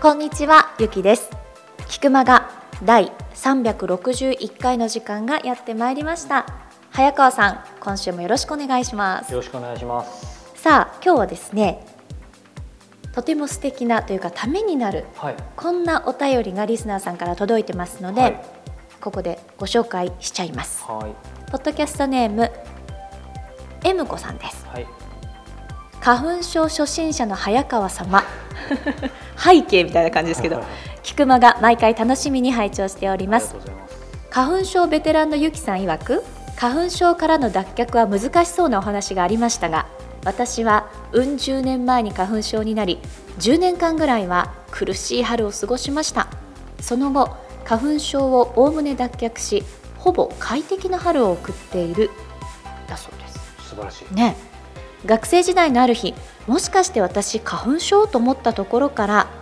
こんにちは、ゆきです。菊間が第361回の時間がやってまいりました。早川さん、今週もよろしくお願いします。よろしくお願いします。さあ、今日はですね、とても素敵なというかためになるはい。こんなお便りがリスナーさんから届いてますので、はいここでご紹介しちゃいます。はい。ポッドキャストネーム M 子さんです。はい。花粉症初心者の早川様 背景みたいな感じですけど菊間が毎回楽しみに拝聴しております。花粉症ベテランのゆきさん曰く花粉症からの脱却は難しそうなお話がありましたが私はうん十年前に花粉症になり10年間ぐらいは苦しい春を過ごしました。その後花粉症をおおむね脱却しほぼ快適な春を送っている。だそうです。素晴らしい。ね。学生時代のある日もしかして私花粉症と思ったところから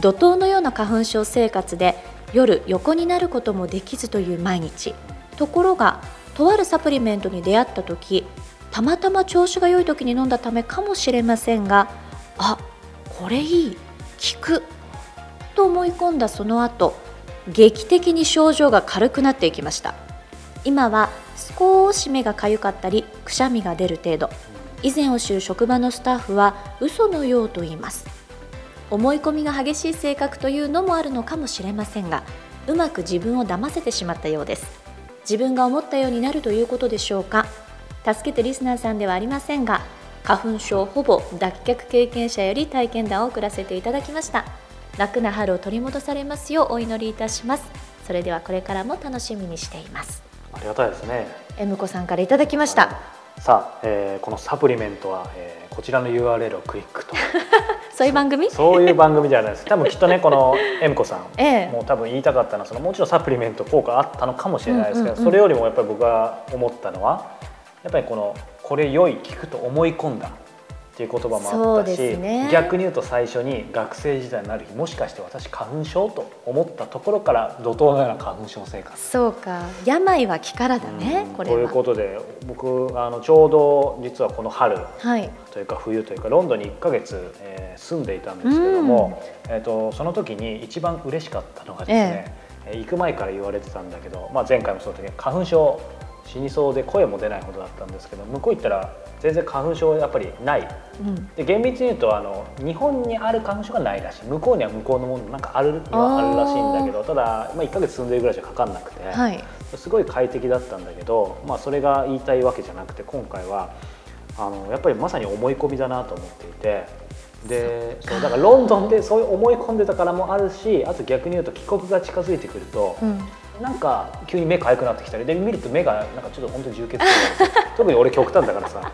怒涛のような花粉症生活で夜横になることもできずという毎日。ところがとあるサプリメントに出会った時たまたま調子が良い時に飲んだためかもしれませんがあこれいい効くと思い込んだその後劇的に症状が軽くなっていきました。今は少し目がかゆかったりくしゃみが出る程度。以前を知る職場のスタッフは嘘のようと言います。思い込みが激しい性格というのもあるのかもしれませんがうまく自分を騙せてしまったようです。自分が思ったようになるということでしょうか。助けてリスナーさんではありませんが花粉症ほぼ脱却経験者より体験談を送らせていただきました。楽な春を取り戻されますようお祈りいたします。それではこれからも楽しみにしています。ありがたいですね。M 子さんからいただきましたさあ、えーこのサプリメントは、えーこちらの URL をクリックと。そういう番組？そういう番組じゃないです。多分きっとねこの エムコさん、ええもう多分言いたかったのはそのもちろんサプリメント効果あったのかもしれないですけど、それよりもやっぱり僕が思ったのはやっぱりこのこれ良い効くと思い込んだっていう言葉もあったし、すね。逆に言うと最初に学生時代になる日もしかして私花粉症と思ったところから怒涛のような花粉症生活。そうか。病は気からだね、うん。これは。ということで僕あのちょうど実はこの春はい。というか冬というかロンドンに1ヶ月、えー住んでいたんですけども、えー、とその時に一番嬉しかったのがですね、えー行く前から言われてたんだけど、まあ、前回もそうだけど花粉症死にそうで声も出ないほどだったんですけど向こう行ったら全然花粉症やっぱりない。うん、で厳密に言うとあの日本にある花粉症がないらしい。向こうには向こうのものなんかあるにはあるらしいんだけどただ、まあ、1ヶ月住んでるぐらいしかかかんなくて。はい。すごい快適だったんだけど、まあ、それが言いたいわけじゃなくて今回はあのやっぱりまさに思い込みだなと思っていて。でそうだからロンドンでそういう思い込んでたからもあるしあと逆に言うと帰国が近づいてくると、うん、なんか急に目かゆくなってきたり。で見ると目がなんかちょっと本当に充血 特に俺極端だからさ。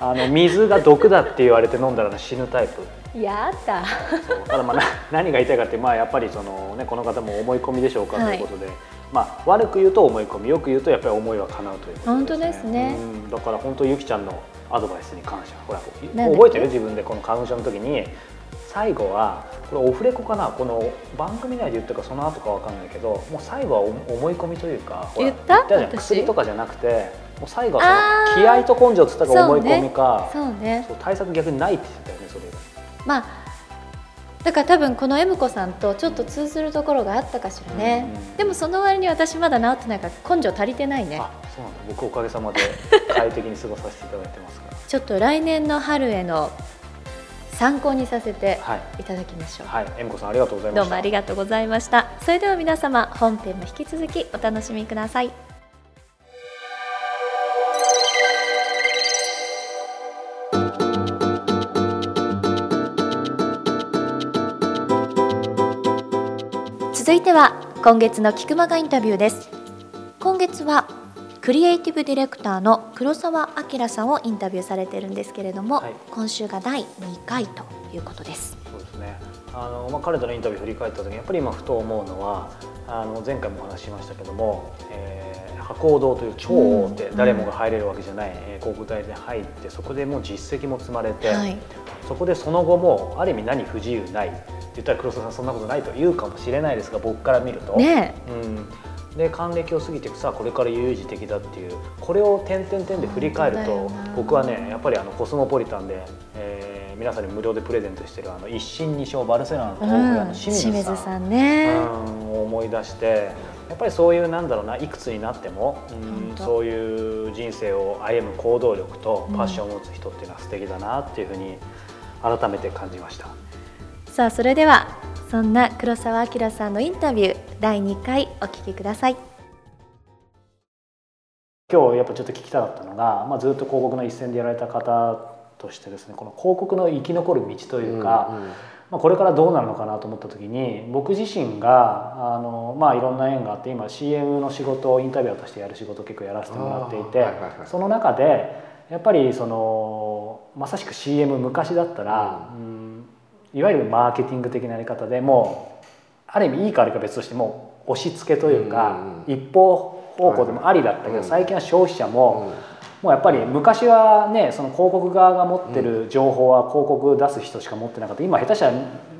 あの水が毒だって言われて飲んだら死ぬタイプ。やだ。そう。ただまあな何が言いたいかってまあやっぱりその、ね、この方も思い込みでしょうかということで、まあ、悪く言うと思い込み。よく言うとやっぱり思いは叶うということ本当ですね。うん。だから本当ゆきちゃんのアドバイスに感謝。ほら覚えてる？自分でこの花粉症の時に最後はこれオフレコかなこの番組内で言ったかその後かわかんないけどもう最後は思い込みというか言った？じゃん私？薬とかじゃなくてもう最後は気合と根性っつったか思い込みかそうね。そう対策逆にないって言ってたよねそれが。まあだから多分この M 子さんとちょっと通ずるところがあったかしらね、うんでもその割に私まだ治ってないから根性足りてないね。あそうなんだ。僕おかげさまで快適に過ごさせていただいてますから。ちょっと来年の春への参考にさせてはい。いただきましょう、はい、えみこさんありがとうございました。どうもありがとうございました。それでは皆様本編も引き続きお楽しみください。続いては今月の菊間がインタビューです。今月はクリエイティブディレクターの黒澤明さんをインタビューされているんですけれども、はい。今週が第2回ということです。そうですね。あの、まあ、彼とのインタビュー振り返った時にやっぱり今ふと思うのはあの前回もお話ししましたけども、えー博報堂という超大手、誰もが入れるわけじゃない、え広告代理で入ってそこでもう実績も積まれて、はい、そこでその後もある意味何不自由ないって言ったら黒沢さんそんなことないと言うかもしれないですが僕から見ると。ねうんで還暦を過ぎてさあこれから悠々自適だっていうこれを点々点で振り返ると僕はねやっぱりあのコスモポリタンで、えー、皆さんに無料でプレゼントしてるあの一心二勝バルセロナのの清水さん,、さんね、うん、思い出してやっぱりそういうなんだろうないくつになっても、うん、そういう人生を歩む行動力とパッションを持つ人っていうのは素敵だなっていうふうに改めて感じました。さあそれではそんな黒澤明さんのインタビュー第2回お聞きください。今日やっぱちょっと聞きたかったのが、まあ、ずっと広告の一線でやられた方としてですねこの広告の生き残る道というか、うんうん、まあ、これからどうなるのかなと思った時に僕自身があの、まあ、いろんな縁があって今 CM の仕事をインタビュアーとしてやる仕事を結構やらせてもらっていて、はいはいはい、その中でやっぱりそのまさしく CM 昔だったら、うん、うんいわゆるマーケティング的なやり方でもうある意味いいか悪いか別としても押し付けというか、うんうん、一方方向でもありだったけど、最近は消費者も、もうやっぱり昔はねその広告側が持ってる情報は広告出す人しか持ってなかった。今下手したら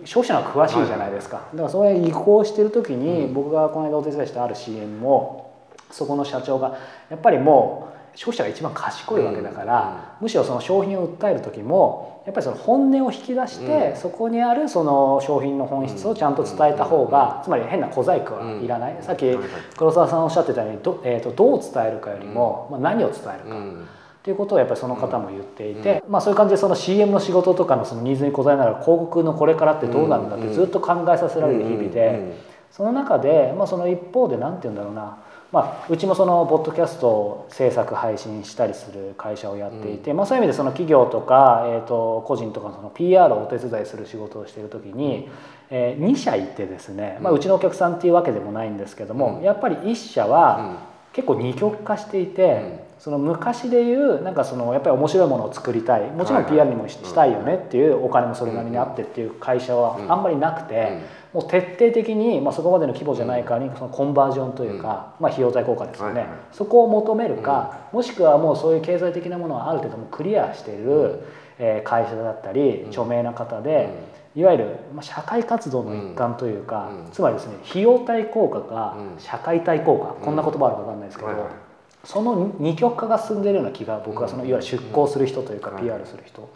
消費者の詳しいじゃないですか、だからそれ移行してる時に、僕がこの間お手伝いしたある CM もそこの社長がやっぱりもう消費者が一番賢いわけだから、むしろその商品を訴える時もやっぱりその本音を引き出して、そこにあるその商品の本質をちゃんと伝えた方が、つまり変な小細工はいらない、さっき黒沢さんおっしゃってたようにど,、えー、とどう伝えるかよりも、まあ、何を伝えるか。っていうことをやっぱりその方も言っていて、まあ、そういう感じでその CM の仕事とかのそのニーズに応えながら広告のこれからってどうなるんだってずっと考えさせられる日々でその中で、まあ、その一方で何て言うんだろうなまあ、うちもそのポッドキャストを制作配信したりする会社をやっていて、うん、まあ、そういう意味でその企業とか、えー、と個人とかのその PR をお手伝いする仕事をしている時に、えー、2社いてですね、まあ、うちのお客さんっていうわけでもないんですけども、うん、やっぱり1社は結構二極化していて。その昔でいうなんかそのやっぱり面白いものを作りたい。もちろん PR にもしたいよねっていうお金もそれなりにあってっていう会社はあんまりなくてもう徹底的に、まあ、そこまでの規模じゃないからにそのコンバージョンというか、まあ、費用対効果ですよね、そこを求めるか、もしくはもうそういう経済的なものはある程度もクリアしている、え会社だったり著名な方で、いわゆる、まあ、社会活動の一環というか、つまりですね費用対効果か社会対効果、こんな言葉あるか分かんないですけど。その二極化が進んでいるような気が僕はそのいわゆる出向する人というか PR する人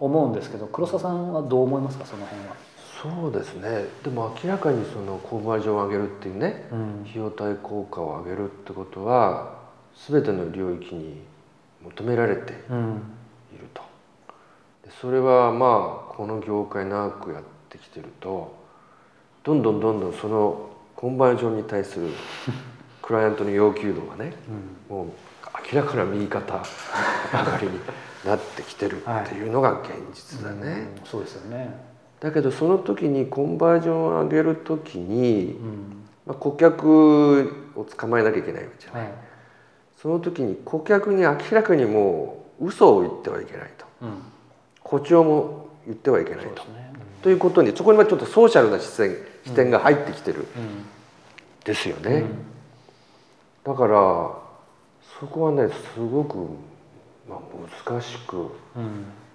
思うんですけど黒沢さんはどう思いますか？その辺は。そうですね。でも明らかにそのコンバージョンを上げるっていうね、うん、費用対効果を上げるってことは全ての領域に求められていると、うん、それはまあこの業界長くやってきてるとどんどんどんどんそのコンバージョンに対するクライアントの要求度がね、うん、もう明らかな右肩上がりになってきてるっていうのが現実だね。はいうん、そうですよね。だけどその時にコンバージョンを上げる時に、まあ、顧客を捕まえなきゃいけないわけじゃない、はい、その時に顧客に明らかにもう嘘を言ってはいけないと、うん、誇張も言ってはいけないと、ということにそこにはちょっとソーシャルな視点視点が入ってきてる、ですよね、だからそこはねすごく、まあ、難しく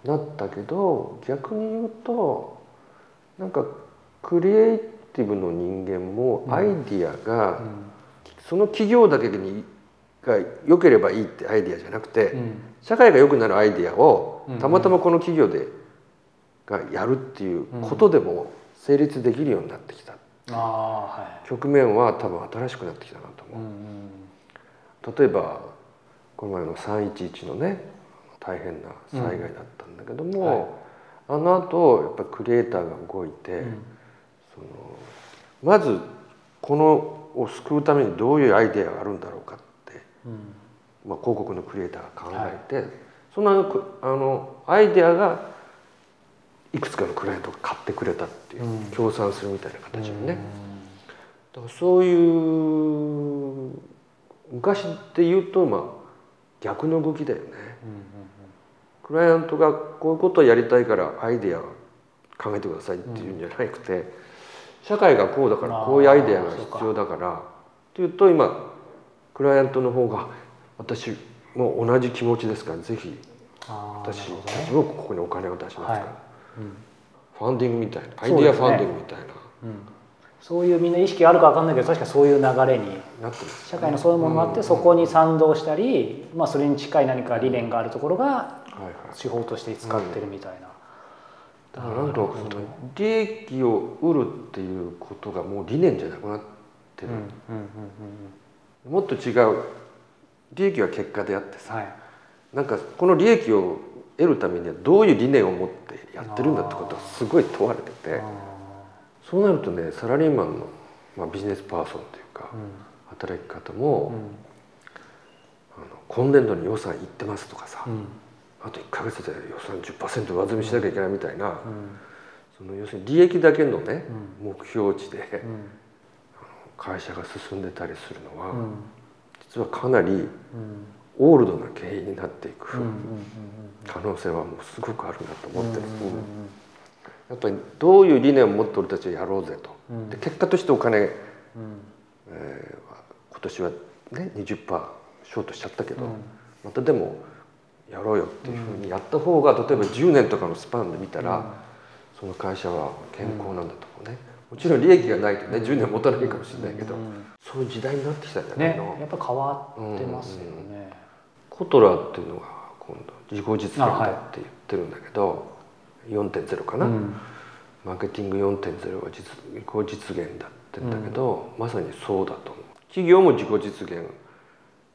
なったけど、逆に言うとなんかクリエイティブの人間もアイディアが、その企業だけにが良ければいいってアイディアじゃなくて、社会が良くなるアイディアをたまたまこの企業でがやるっていうことでも成立できるようになってきた、局面は多分新しくなってきたなと思う。例えばこの前の311のね大変な災害だったんだけども、あの後やっぱりクリエイターが動いて、うん、そのまずこのを救うためにどういうアイデアがあるんだろうかって、うん、まあ、広告のクリエイターが考えて、はい、そのあのアイデアがいくつかのクライアントが買ってくれたっていう、うん、協賛するみたいな形でね、だからそういう昔っていうとまあ逆の動きだよね。クライアントがこういうことをやりたいからアイデア考えてくださいっていうんじゃなくて、社会がこうだからこういうアイデアが必要だからっていうと今クライアントの方が私も同じ気持ちですからぜひ私たちもここにお金を出しますから、はい。うん。ファンディングみたいなアイディアファンディングみたいな、うんそういうみんな意識があるかわかんないけど確かそういう流れに社会のそういうものがあって、うんそこに賛同したり、まあ、それに近い何か理念があるところが手法として使ってるみたいな。だからなんかなるほど利益を売るっていうことがもう理念じゃなくなってる、うんうんうんもっと違う。利益は結果であってさ、うんはい。なんかこの利益を得るためにはどういう理念を持ってやってるんだってことがすごい問われててそうなるとねサラリーマンの、まあ、ビジネスパーソンというか、働き方も、あの今年度に予算いってますとかさ、うん。うんあと1か月で予算10%上積みしなきゃいけないみたいな、うん。その要するに利益だけのね、う目標値でうん。会社が進んでたりするのは、うん。実はかなりうん。オールドな経営になっていくうんうん可能性はもうすごくあるなとうん思ってる、うんやっぱりどういう理念を持って俺たちはやろうぜと、うん。で結果としてお金、うん。えー今年はね20%ショートしちゃったけど、うん。またでもやろうよっていうふうにやった方が例えば10年とかのスパンで見たら、その会社は健康なんだと思うね、もちろん利益がないとね10年持たないかもしれないけど、うん。そういう時代になってきたんじゃないねの、やっぱ変わってますよね。コトラっていうのが今度自己実現だって言ってるんだけど、4.0かな、うん。マーケティング4.0は実自己実現だってんだけど、まさにそうだと思う。企業も自己実現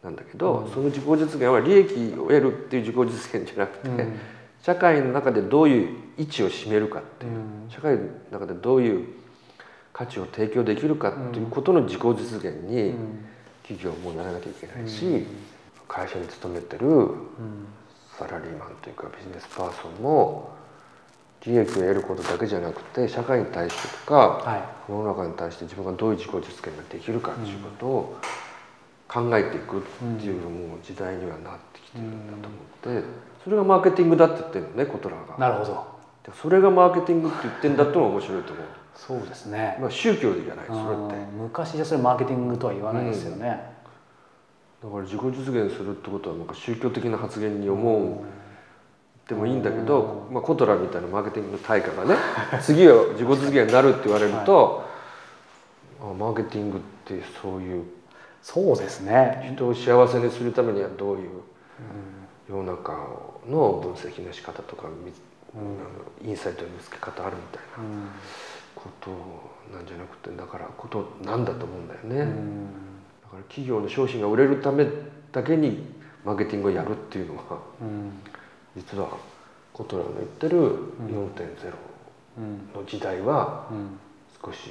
なんだけど、うん。その自己実現は利益を得るっていう自己実現じゃなくて、うん。社会の中でどういう位置を占めるかっていう、うん。社会の中でどういう価値を提供できるかっていうことの自己実現にうん。企業もならなきゃいけないし、うん。会社に勤めてるうん。サラリーマンというかビジネスパーソンも利益を得ることだけじゃなくて社会に対してとかは世の中に対して自分がどういう自己実現ができるかっていうことを考えていくっていうもう時代にはなってきてるんだと思ってそれがマーケティングだって言ってるのねコトラい。が。なるほど。でそれがマーケティングって言ってんだってのが面白いと思う。そうですね。まあ宗教じゃないそれって。うん昔じゃそれマーケティングとは言わないですよね。だから自己実現するってことはなんか宗教的な発言に思うでもいいんだけど、まあ、コトラみたいなマーケティングの対価がね 次は自己実現になるって言われると、あマーケティングってそういうそうですね。人を幸せにするためにはどういう世の中の分析の仕方とかみあのインサイトの見つけ方あるみたいなうん。ことなんじゃなくてだからことなんだと思うんだよね。うん。だから企業の商品が売れるためだけにマーケティングをやるっていうのはうん実はコトラの言ってる4.0うん。の時代はうん。少し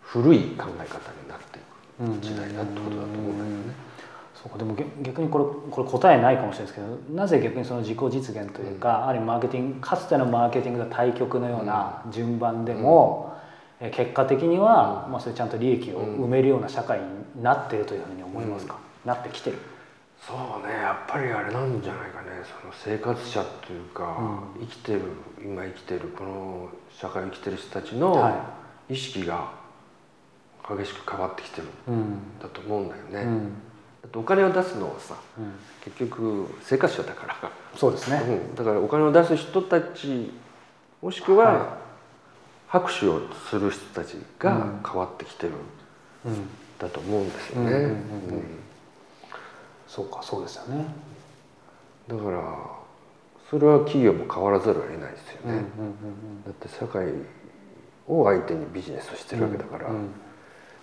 古い考え方になっていうん。く時代だってことだと思うんだよね。そうかでも逆逆にこれこれ答えないかもしれないですけどなぜ逆にその自己実現というか、ある意味マーケティングかつてのマーケティングの対局のような順番でも、え結果的には、まあ、それちゃんと利益を埋めるような社会になっているというふうに思いますか、なってきてる。そうねやっぱりあれなんじゃないかねその生活者というか、う生きてる今生きてるこの社会を生きてる人たちのは意識が激しく変わってきてるんんだと思うんだよね。うんだってお金を出すのはさうん結局生活者だから。そうですね。うん、だからお金を出す人たちもしくはは拍手をする人たちがうん変わってきてるんうん、だと思うんですよね。そうかそうですよね。だからそれは企業も変わらざるを得ないですよね。うんうんうんだって社会を相手にビジネスをしてるわけだから。うん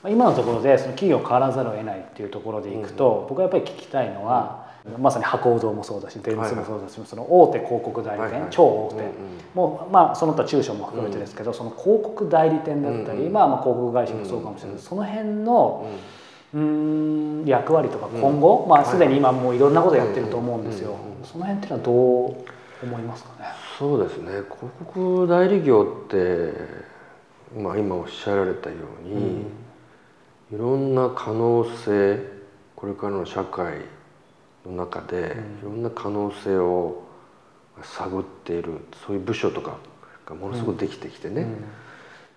まあ今のところでその企業を変わらざるを得ないっていうところでいくと、僕はやっぱり聞きたいのは、まさに博報堂もそうだし電通もそうだし、その大手広告代理店、はいはい。超大手、うんうんもうまあその他中小も含めてですけど、その広告代理店だったり、うんまあまあ広告会社もそうかもしれない、うんその辺のううーん。役割とか今後、まあすでに今もういろんなことやってると思うんですよ、うんうんその辺っていうのはどう思いますかね？そうですね。広告代理業って、まあ、今おっしゃられたように、いろんな可能性これからの社会の中で、いろんな可能性を探っているそういう部署とかがものすごくできてきてね、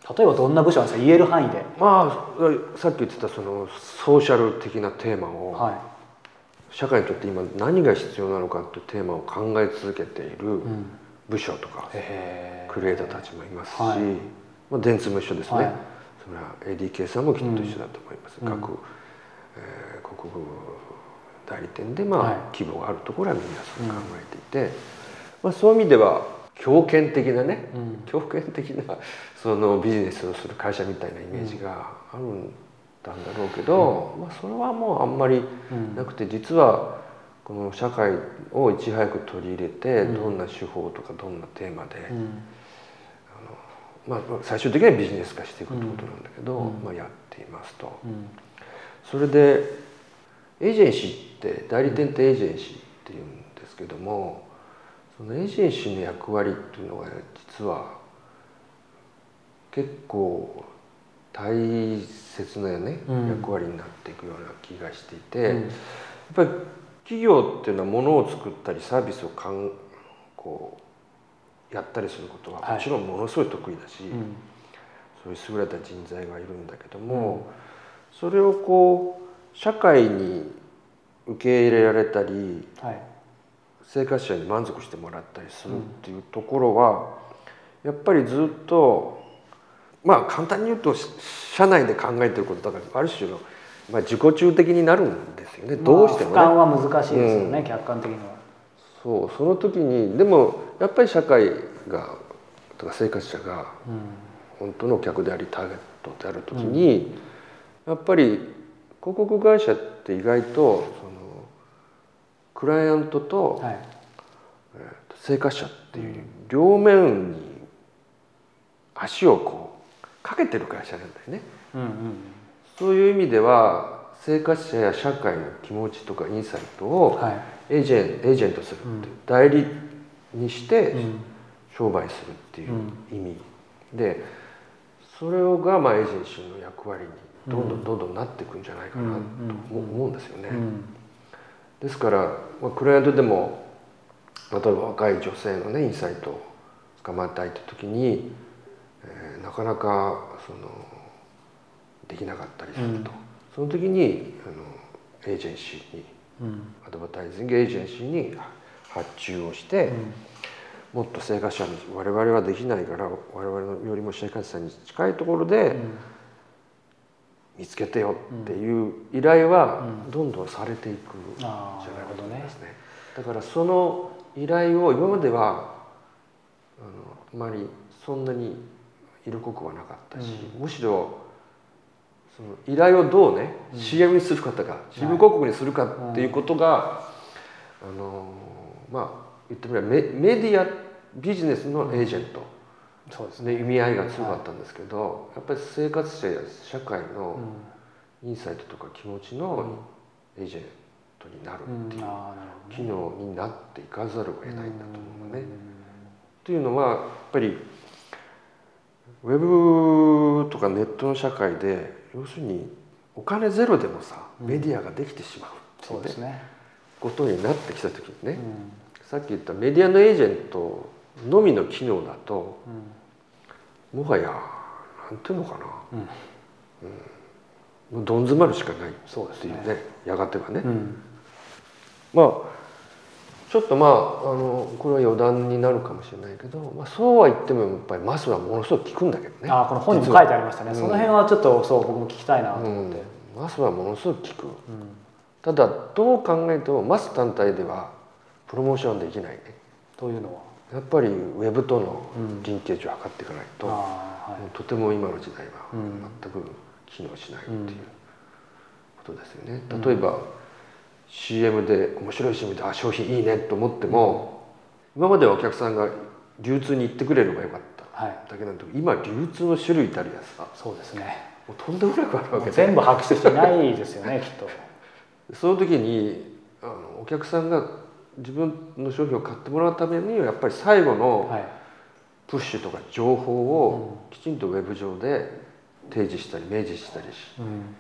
例えばどんな部署なんですか？言える範囲で。まあさっき言ってたそのソーシャル的なテーマを、はい。社会にとって今何が必要なのかっていうテーマを考え続けているうん。部署とか、へクリエイターたちもいますし、はい。まあ、電通も一緒ですね、はい。それは ADK さんもきっと一緒だと思います、うん。各、えー国分代理店でまあ、はい。規模があるところはみんなそう考えていて、まあ、そういう意味では強権的なね、うん。強権的なそのビジネスをする会社みたいなイメージがあるんだろうけど、まあ、それはもうあんまりうん。なくて実はこの社会をいち早く取り入れてうん。どんな手法とかどんなテーマで、うん。まあ、最終的にはビジネス化していくってことなんだけど、うん。まあ、やっていますと。うん。それでエージェンシーって代理店ってエージェンシーっていうんですけどもそのエージェンシーの役割っていうのが実は結構大切なね、うん。役割になっていくような気がしていて、うん。やっぱり企業っていうのはものを作ったりサービスをかんこうやったりすることははい。もちろんものすごい得意だし、うん。そういう優れた人材がいるんだけども、それをこう社会に受け入れられたりはい。生活者に満足してもらったりするっていうところは、やっぱりずっとまあ簡単に言うとし社内で考えてることだからある種の、まあ、自己中的になるんですよね。どうしてもね。は難しいですよね、うん。客観的には。そうその時にでもやっぱり社会がとか生活者が本当の客でありターゲットである時に、やっぱり広告会社って意外とそのクライアントとはい。えーと生活者っていう両面に足をこうかけてる会社なんだよね。うんうんそういう意味では生活者や社会の気持ちとかインサイトをはい。エージェンエージェントするっていう、うん。代理にしてうん。商売するっていう意味でそれがまあエージェンシーの役割にどんどんどんどんなっていくんじゃないかなと思思うんですよね。うん。ですから、まあ、クライアントでも例えば若い女性のねインサイトを捕まえたいって時に、えーなかなかそのできなかったりすると、うん。その時にあのエージェンシーにうん。アドバタイジングエージェンシーに発注をして、うん。もっと生活者に我々はできないから我々のよりも生活者に近いところで見つけてよっていう依頼はうん。どんどんされていくんじゃないかと思いますね。だからその依頼を今まではあのあまりそんなに色濃くはなかったし、むしろその依頼をどうね、うん。CM にするかとか CM 広告にするかっていうことが、あのまあ言ってみればメメディアビジネスのエージェントそうですね。で意味合いが強かったんですけど、やっぱり生活者や社会のうインサイトとか気持ちのエージェントになるっていう機ね。能になっていかざるを得ないんだと思うのね。ん。というのはやっぱりウェブとかネットの社会で要するにお金ゼロでもさうん。メディアができてしまうそうですね。ことになってきた時にね、うんさっき言ったメディアのエージェントのみの機能だともはやなんていうのかな。うん。どん詰まるしかないそうですねっていうね。やがてはね、うん。まあちょっとまああのこれは余談になるかもしれないけど、まあ、そうは言ってもやっぱりマスはものすごく効くんだけどね。ああこの本にも書いてありましたね。実その辺はちょっとそう僕も聞きたいなとうん思って、マスはものすごく効く。うんただどう考えてもマス単体ではプロモーションできないね。というのは？やっぱりウェブとのうんリンケージを図っていかないと、はうとても今の時代はうん。全く機能しないっていううん。ことですよね、うん例えば CM で面白い CM であ商品いいねと思っても、今まではお客さんが流通に行ってくれればよかったいはい。だけなんだけど今流通の種類たりやさそうですね。もうとんでもなくあるわけで全部把握してる人いないですよね きっと。その時にあのお客さんが自分の商品を買ってもらうためにはやっぱり最後のはい。プッシュとか情報をきちんとウェブ上で提示したり明示したりしうん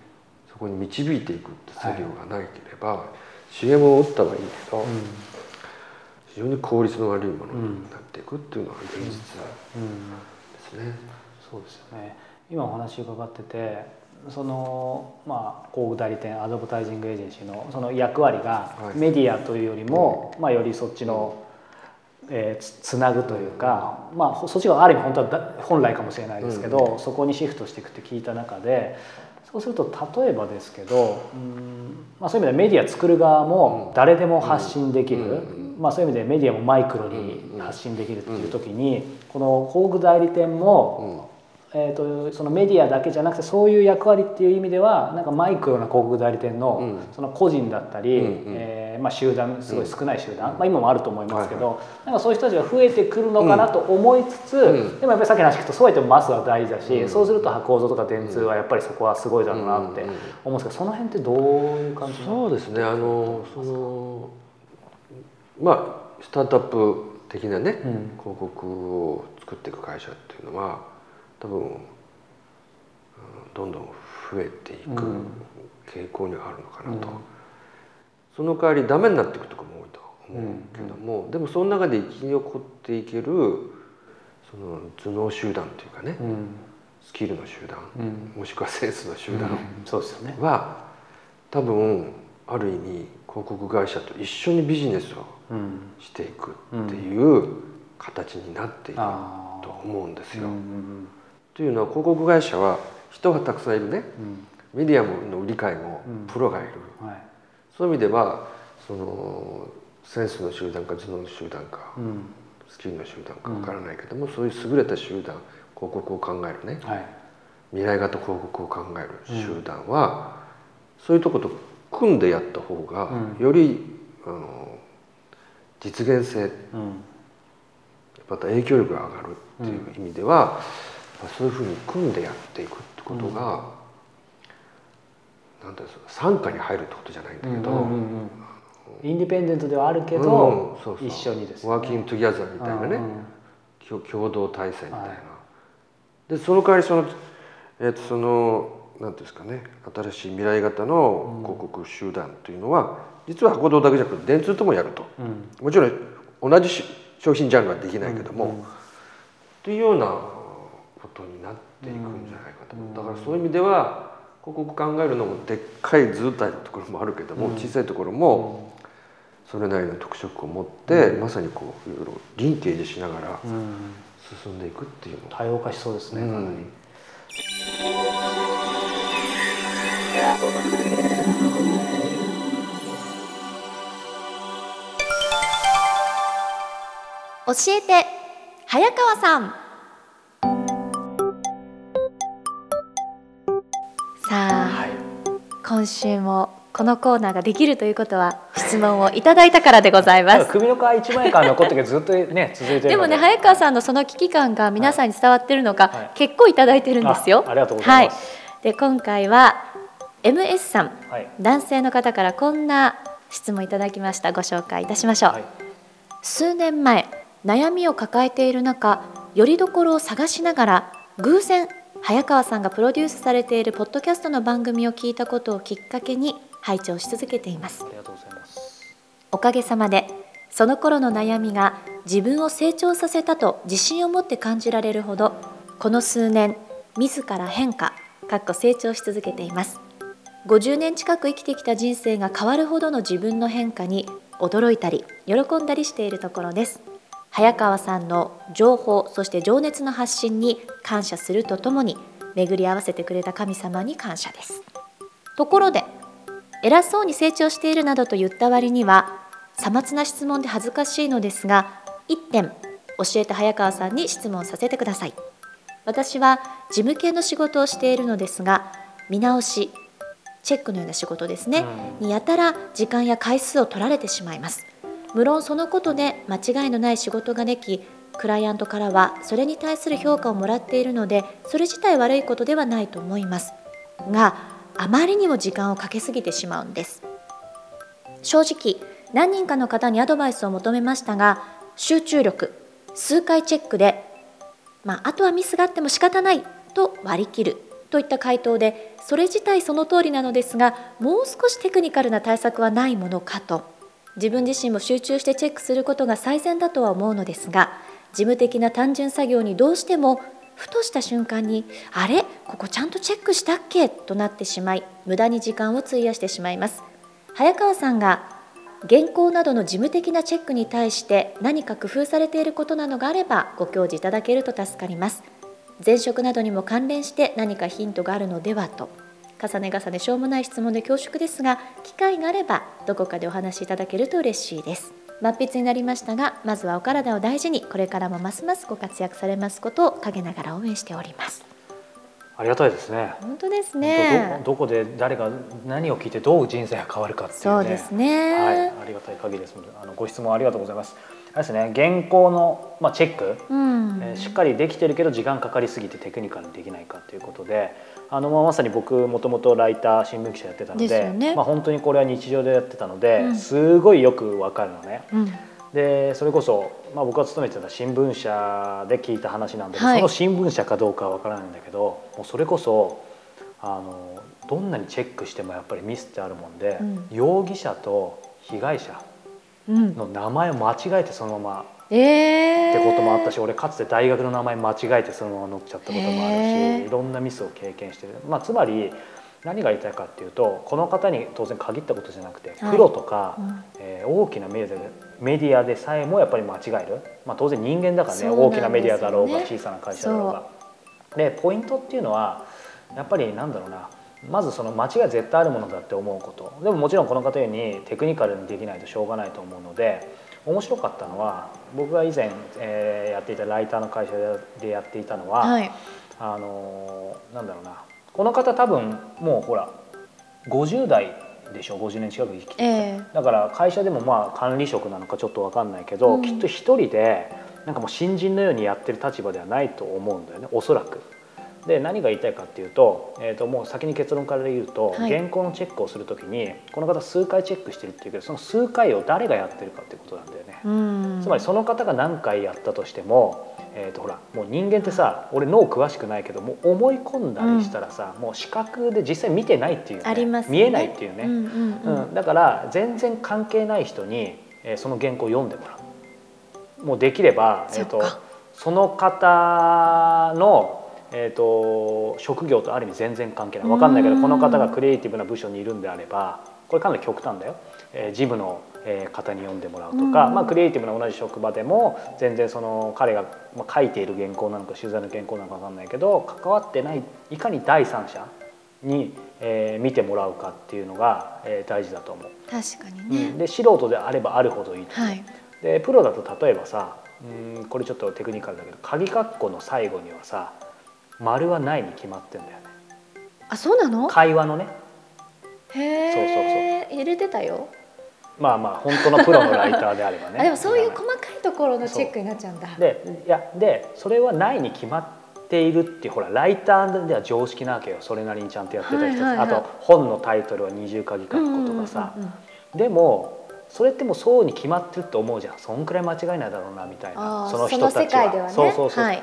そこに導いていくって作業がなければ、CM を打ったはいいけど、非常に効率の悪いものになっていくっていうのが現実でうん。すね。そうですよね。今お話伺っててそのまあ広告代理店アドバタイジングエージェンシーのその役割がメディアというよりも、まあ、よりそっちの、えー、つつなぐというか、まあ、そっちがある意味本当は本来かもしれないですけど、そこにシフトしていくって聞いた中でそうすると例えばですけどうん、まあ、そういう意味ではメディア作る側も誰でも発信できる、まあ、そういう意味でメディアもマイクロに発信できるっていう時にこの広告代理店もえーと、そのメディアだけじゃなくてそういう役割っていう意味ではなんかマイクロな広告代理店の,、その個人だったり、うん、えー、まあ、集団すごい少ない集団、うん、まあ、今もあると思いますけど、はいはい、なんかそういう人たちが増えてくるのかなと思いつつ、うん、でもやっぱりさっきの話聞くとそうやってもマスは大事だし、そうすると構造とか電通はやっぱりそこはすごいだろうなって思うんですけどその辺ってどういう感じそうですねあのそのまあスタートアップ的なね、広告を作っていく会社っていうのは多分、うん、どんどん増えていく傾向にはあるのかなと、うん、その代わりダメになっていくとこも多いと思うけども、うん、でもその中で生き残っていけるその頭脳集団というかね、スキルの集団、もしくはセンスの集団は、多分ある意味広告会社と一緒にビジネスをしていくっていう形になっていると思うんですよ。というのは広告会社は人がたくさんいるね、うん、メディアの理解もプロがいる、うんはい、そういう意味ではそのセンスの集団か頭脳の集団か、うん、スキルの集団かわからないけども、そういう優れた集団広告を考えるね、はい、未来型広告を考える集団は、そういうとこと組んでやった方が、よりあの実現性、また影響力が上がるっていう意味では、そういうふうに組んでやっていくってことが、うん、なんていう傘下に入るってことじゃないんだけど、うんうんうんインディペンデントではあるけど、うん、そうそう。一緒にです、ね、 working together みたいなね、うん、共同体制みたいな、はい、でその代わりその,、えー、とそのなんていうんですかね新しい未来型の広告集団というのは、実は博道だけじゃなくて電通ともやると、もちろん同じ商品ジャンルはできないけども、というようなことになっていくんじゃないかと、だからそういう意味では広告考えるのもでっかい図体のところもあるけども、小さいところもそれなりの特色を持って、まさにこういろいろリンケージしながら進んでいくっていうの。多様化しそうですね、かなり。教えて早川さん今週もこのコーナーができるということは質問をいただいたからでございます。首の皮一枚間残ってずっとね 続いてでもね早川さんのその危機感が皆さんに伝わってるのか、はい、結構いただいてるんですよ。ありがとうございます。はい、で今回は MS さん、はい、男性の方からこんな質問いただきましたご紹介いたしましょう。数年前悩みを抱えている中よりどころを探しながら偶然早川さんがプロデュースされているポッドキャストの番組を聞いたことをきっかけに拝聴し続けています。おかげさまでその頃の悩みが自分を成長させたと自信を持って感じられるほどこの数年自ら変化かっこ成長し続けています。50年近く生きてきた人生が変わるほどの自分の変化に驚いたり喜んだりしているところです。早川さんの情報そして情熱の発信に感謝するとともに巡り合わせてくれた神様に感謝です。ところで偉そうに成長しているなどと言った割にはさまつな質問で恥ずかしいのですが1点教えて早川さんに質問させてください。私は事務系の仕事をしているのですが見直しチェックのような仕事ですね、にやたら時間や回数を取られてしまいます無論そのことで間違いのない仕事ができクライアントからはそれに対する評価をもらっているのでそれ自体悪いことではないと思います。があまりにも時間をかけすぎてしまうんです。正直何人かの方にアドバイスを求めましたが集中力数回チェックで、まあ、あとはミスがあっても仕方ないと割り切るといった回答でそれ自体その通りなのですがもう少しテクニカルな対策はないものかと。自分自身も集中してチェックすることが最善だとは思うのですが事務的な単純作業にどうしてもふとした瞬間に「あれ？ここちゃんとチェックしたっけ?」となってしまい無駄に時間を費やしてしまいます。早川さんが原稿などの事務的なチェックに対して何か工夫されていることなどがあればご教示いただけると助かります。前職などにも関連して何かヒントがあるのではと。重ね重ねしょうもない質問で恐縮ですが機会があればどこかでお話しいただけると嬉しいです。末筆になりましたがまずはお体を大事にこれからもますますご活躍されますことを陰ながら応援しております。ありがたいですね。本当ですね。どこで誰が何を聞いてどう人生が変わるかっていう、ね、そうですね。はい。ありがたい限りです。あのご質問ありがとうございます。あれですね原稿の、まあ、チェック、うん。えー、しっかりできてるけど時間かかりすぎてテクニカルにできないかということであの、まあ、まさに僕もともとライター新聞記者やってたので、ね、まあ、本当にこれは日常でやってたので、うん、すごいよくわかるのね。うん。でそれこそ、まあ、僕が勤めてた新聞社で聞いた話なんで、はい、その新聞社かどうかは分からないんだけどもうそれこそあのどんなにチェックしてもやっぱりミスってあるもんで、うん、容疑者と被害者の名前を間違えてそのまま、うん、ってこともあったし俺かつて大学の名前間違えてそのまま載っちゃったこともあるしいろんなミスを経験してる、まあ、つまり何が言いたいかっていうとこの方に当然限ったことじゃなくて、プロとか、うん、えー、大きなメディアでメディアでさえもやっぱり間違える、まあ、当然人間だからね、ね、大きなメディアだろうが小さな会社だろうが。でポイントっていうのはやっぱりなんだろうな。まずその間違い絶対あるものだって思うこと。でももちろんこの方ようにテクニカルにできないとしょうがないと思うので面白かったのは僕が以前、えー、やっていたライターの会社でやっていたのは、はい、あのなんだろうな。この方多分もうほら50代でしょ？50年近く生きてて、えー、だから会社でもまあ管理職なのかちょっと分かんないけど、うん、きっと一人でなんかもう新人のようにやってる立場ではないと思うんだよね。おそらく。で何が言いたいかっていうと,、えー、ともう先に結論から言うと、はい、原稿のチェックをする時にこの方数回チェックしてるっていうけどその数回を誰がやってるかっていうことなんだよね。つまりその方が何回やったとしてもえーとほらもう人間ってさ俺脳詳しくないけども思い込んだりしたらさ、うん、もう視覚で実際見てないっていう、ね。ね、見えないっていうね、うんうんうん、だから全然関係ない人に、えー、その原稿を読んでもらう。もうできれば、えーと、その方の、えーと、職業とある意味全然関係ない。分かんないけどこの方がクリエイティブな部署にいるんであればこれかなり極端だよ、えー、事務のえ方に読んでもらうとか、まあ、クリエイティブな同じ職場でも全然その彼が書いている原稿なのか取材の原稿なのか分かんないけど関わってないいかに第三者に、えー、見てもらうかっていうのが、えー、大事だと思う。確かにね、うん、で素人であればあるほどいいと、はい、でプロだと例えばさうんこれちょっとテクニカルだけど鍵括弧の最後にはさ丸はないに決まってんだよね。あそうなの？会話のね。へえ。そうそうそう。入れてたよ。まあまあ本当のプロのライターであればね。でもそういう細かいところのチェックになっちゃうんだ。でいやでそれはないに決まっているってほらライターでは常識なわけよ。それなりにちゃんとやってた人、はいはいはい、あと本のタイトルは二重鍵括弧とかさ、うんうんうんうん、でもそれってもうそうに決まってるって思うじゃん。そんくらい間違いないだろうなみたいな。その人たちは、ね、そうそうそう、はい、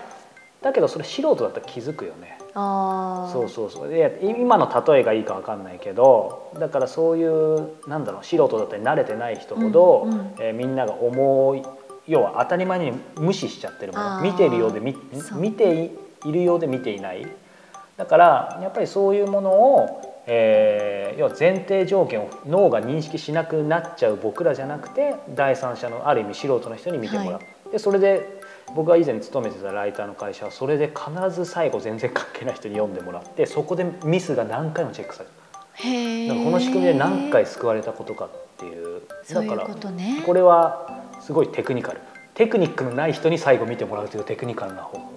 だけどそれ素人だったら気づくよね。あそうそうそう。いや今の例えがいいか分かんないけどだからそういうなんだろう素人だったり慣れてない人ほど、うんうん、えー、みんなが思い要は当たり前に無視しちゃってるもの。見ているようで見見ているようで見ていない。だからやっぱりそういうものを、えー、要は前提条件を脳が認識しなくなっちゃう僕らじゃなくて第三者のある意味素人の人に見てもらう。はい、でそれで僕が以前勤めてたライターの会社はそれで必ず最後全然関係ない人に読んでもらってそこでミスが何回もチェックされるこの仕組みで何回救われたことかっていうだからこれはすごいテクニカル。テクニックのない人に最後見てもらうというテクニカルな方法。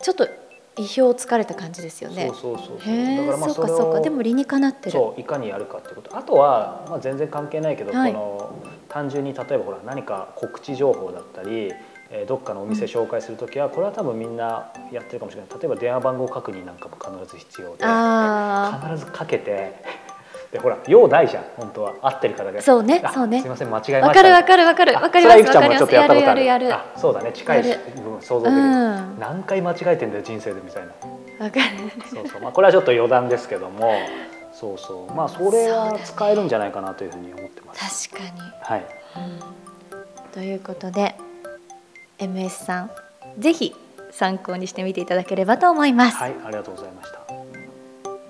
ちょっと意表をつかれた感じですよね。そうそうそうだからまあそれをでも理にかなってる。そういかにやるかってこと。あとはまあ全然関係ないけど、はい、この単純に例えばほら何か告知情報だったり、えどっかのお店紹介する時はこれは多分みんなやってるかもしれない。例えば電話番号確認なんかも必ず必要で必ずかけて でほら用ないじゃん本当は。合ってるからでそうねそうね。すみません間違えました。わかるわかるわかる。わかりますわかります。やる。やるやるそうだね。近い部分想像できる、うん、何回間違えてんだよ人生でみたいな。わかる。そうそう。まあこれはちょっと余談ですけども。そうそう。まあそれは使えるんじゃないかなというふうに思ってます。確かに。はい、うん、ということで MS さんぜひ参考にしてみていただければと思います。はい、ありがとうございました。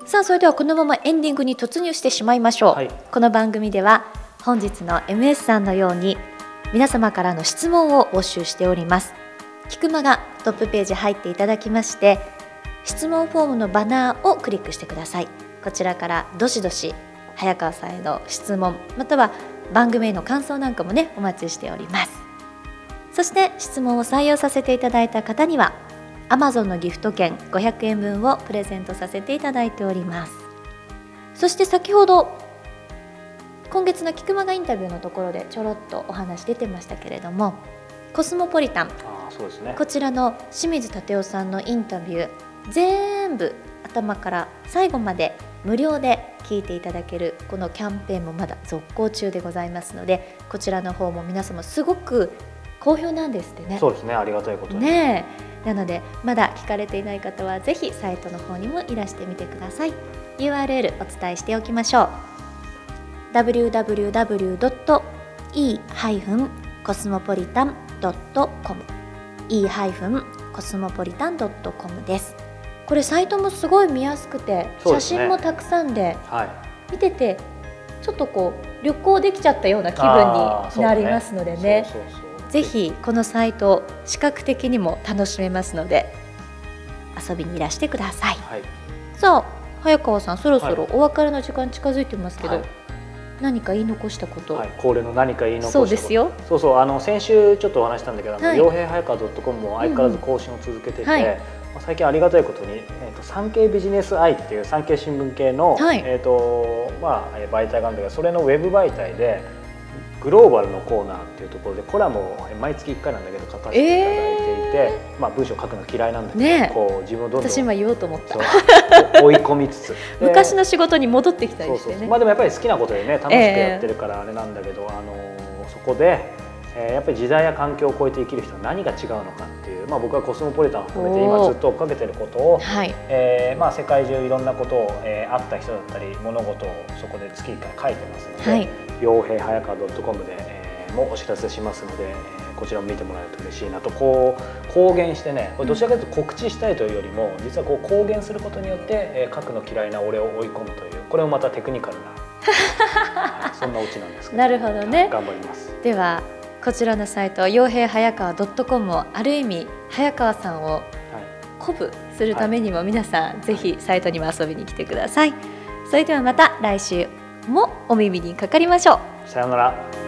さあそれではこのままエンディングに突入してしまいましょう、はい。この番組では本日の MS さんのように皆様からの質問を募集しております。菊間がトップページ入っていただきまして質問フォームのバナーをクリックしてください。こちらからどしどし早川さんへの質問または番組への感想なんかもねお待ちしておりますそして質問を採用させていただいた方には Amazon のギフト券500円分をプレゼントさせていただいておりますそして先ほど今月の菊間がインタビューのところでちょろっとお話出てましたけれどもコスモポリタンそうですね。こちらの清水立夫さんのインタビュー全部頭から最後まで無料で聞いていただけるこのキャンペーンもまだ続行中でございますのでこちらの方も皆様すごく好評なんですってね。そうですね、ありがたいことに。ねえ。なのでまだ聞かれていない方はぜひサイトの方にもいらしてみてください。URL お伝えしておきましょう。www.e-cosmopolitan.com e-cosmopolitan.com です。これサイトもすごい見やすくて、ね。真もたくさんではい。見ててちょっとこう旅行できちゃったような気分になりますのでね。そうそうそうぜひこのサイト視覚的にも楽しめますので遊びにいらしてください。はい。さあ早川さんそろそろはお別れの時間近づいてますけど、はい。何か言い残したこと、はい、恒例の何か言い残したそうですよ。そうそうあの先週ちょっとお話ししたんだけど、はい。傭兵早川 .com も相変わらず更新を続けてて、うんはい。まあ最近ありがたいことに、えー、と産経ビジネスアイっていう産経新聞系の、はい。えーとまあ、えー媒体があるんだけどそれのウェブ媒体でグローバルのコーナーっていうところでコラムをえー毎月1回なんだけど書かせていただいていて、まあ、文章を書くの嫌いなんだけど、ねえ。こう自分をどんどん私今言おうと思った。追い込みつつ。で昔の仕事に戻ってきたそうそうりしてねまあでもやっぱり好きなことでね楽しくやってるからあれなんだけど、あのそこで、えーやっぱり時代や環境を超えて生きる人は何が違うのかっていう、まあ、僕はコスモポリタンを含めて今ずっと追っかけてることを、はい。えーまあ、世界中いろんなことを、えー、会った人だったり物事をそこで月1回書いてますので、はい傭兵早川 .com で、えーもお知らせしますので、えーこちらも見てもらえると嬉しいなとこう公言してねこれどちらかというと告知したいというよりも実はこう公言することによって、えー、書くの嫌いな俺を追い込むというこれもまたテクニカルな、はいそんなオチなんですけどなるほどね。頑張ります。ではこちらのサイト傭兵早川 .com をある意味早川さんをはい。鼓舞するためにも皆さん、ぜひサイトにも遊びに来てください。それではまた来週もお耳にかかりましょう。さようなら。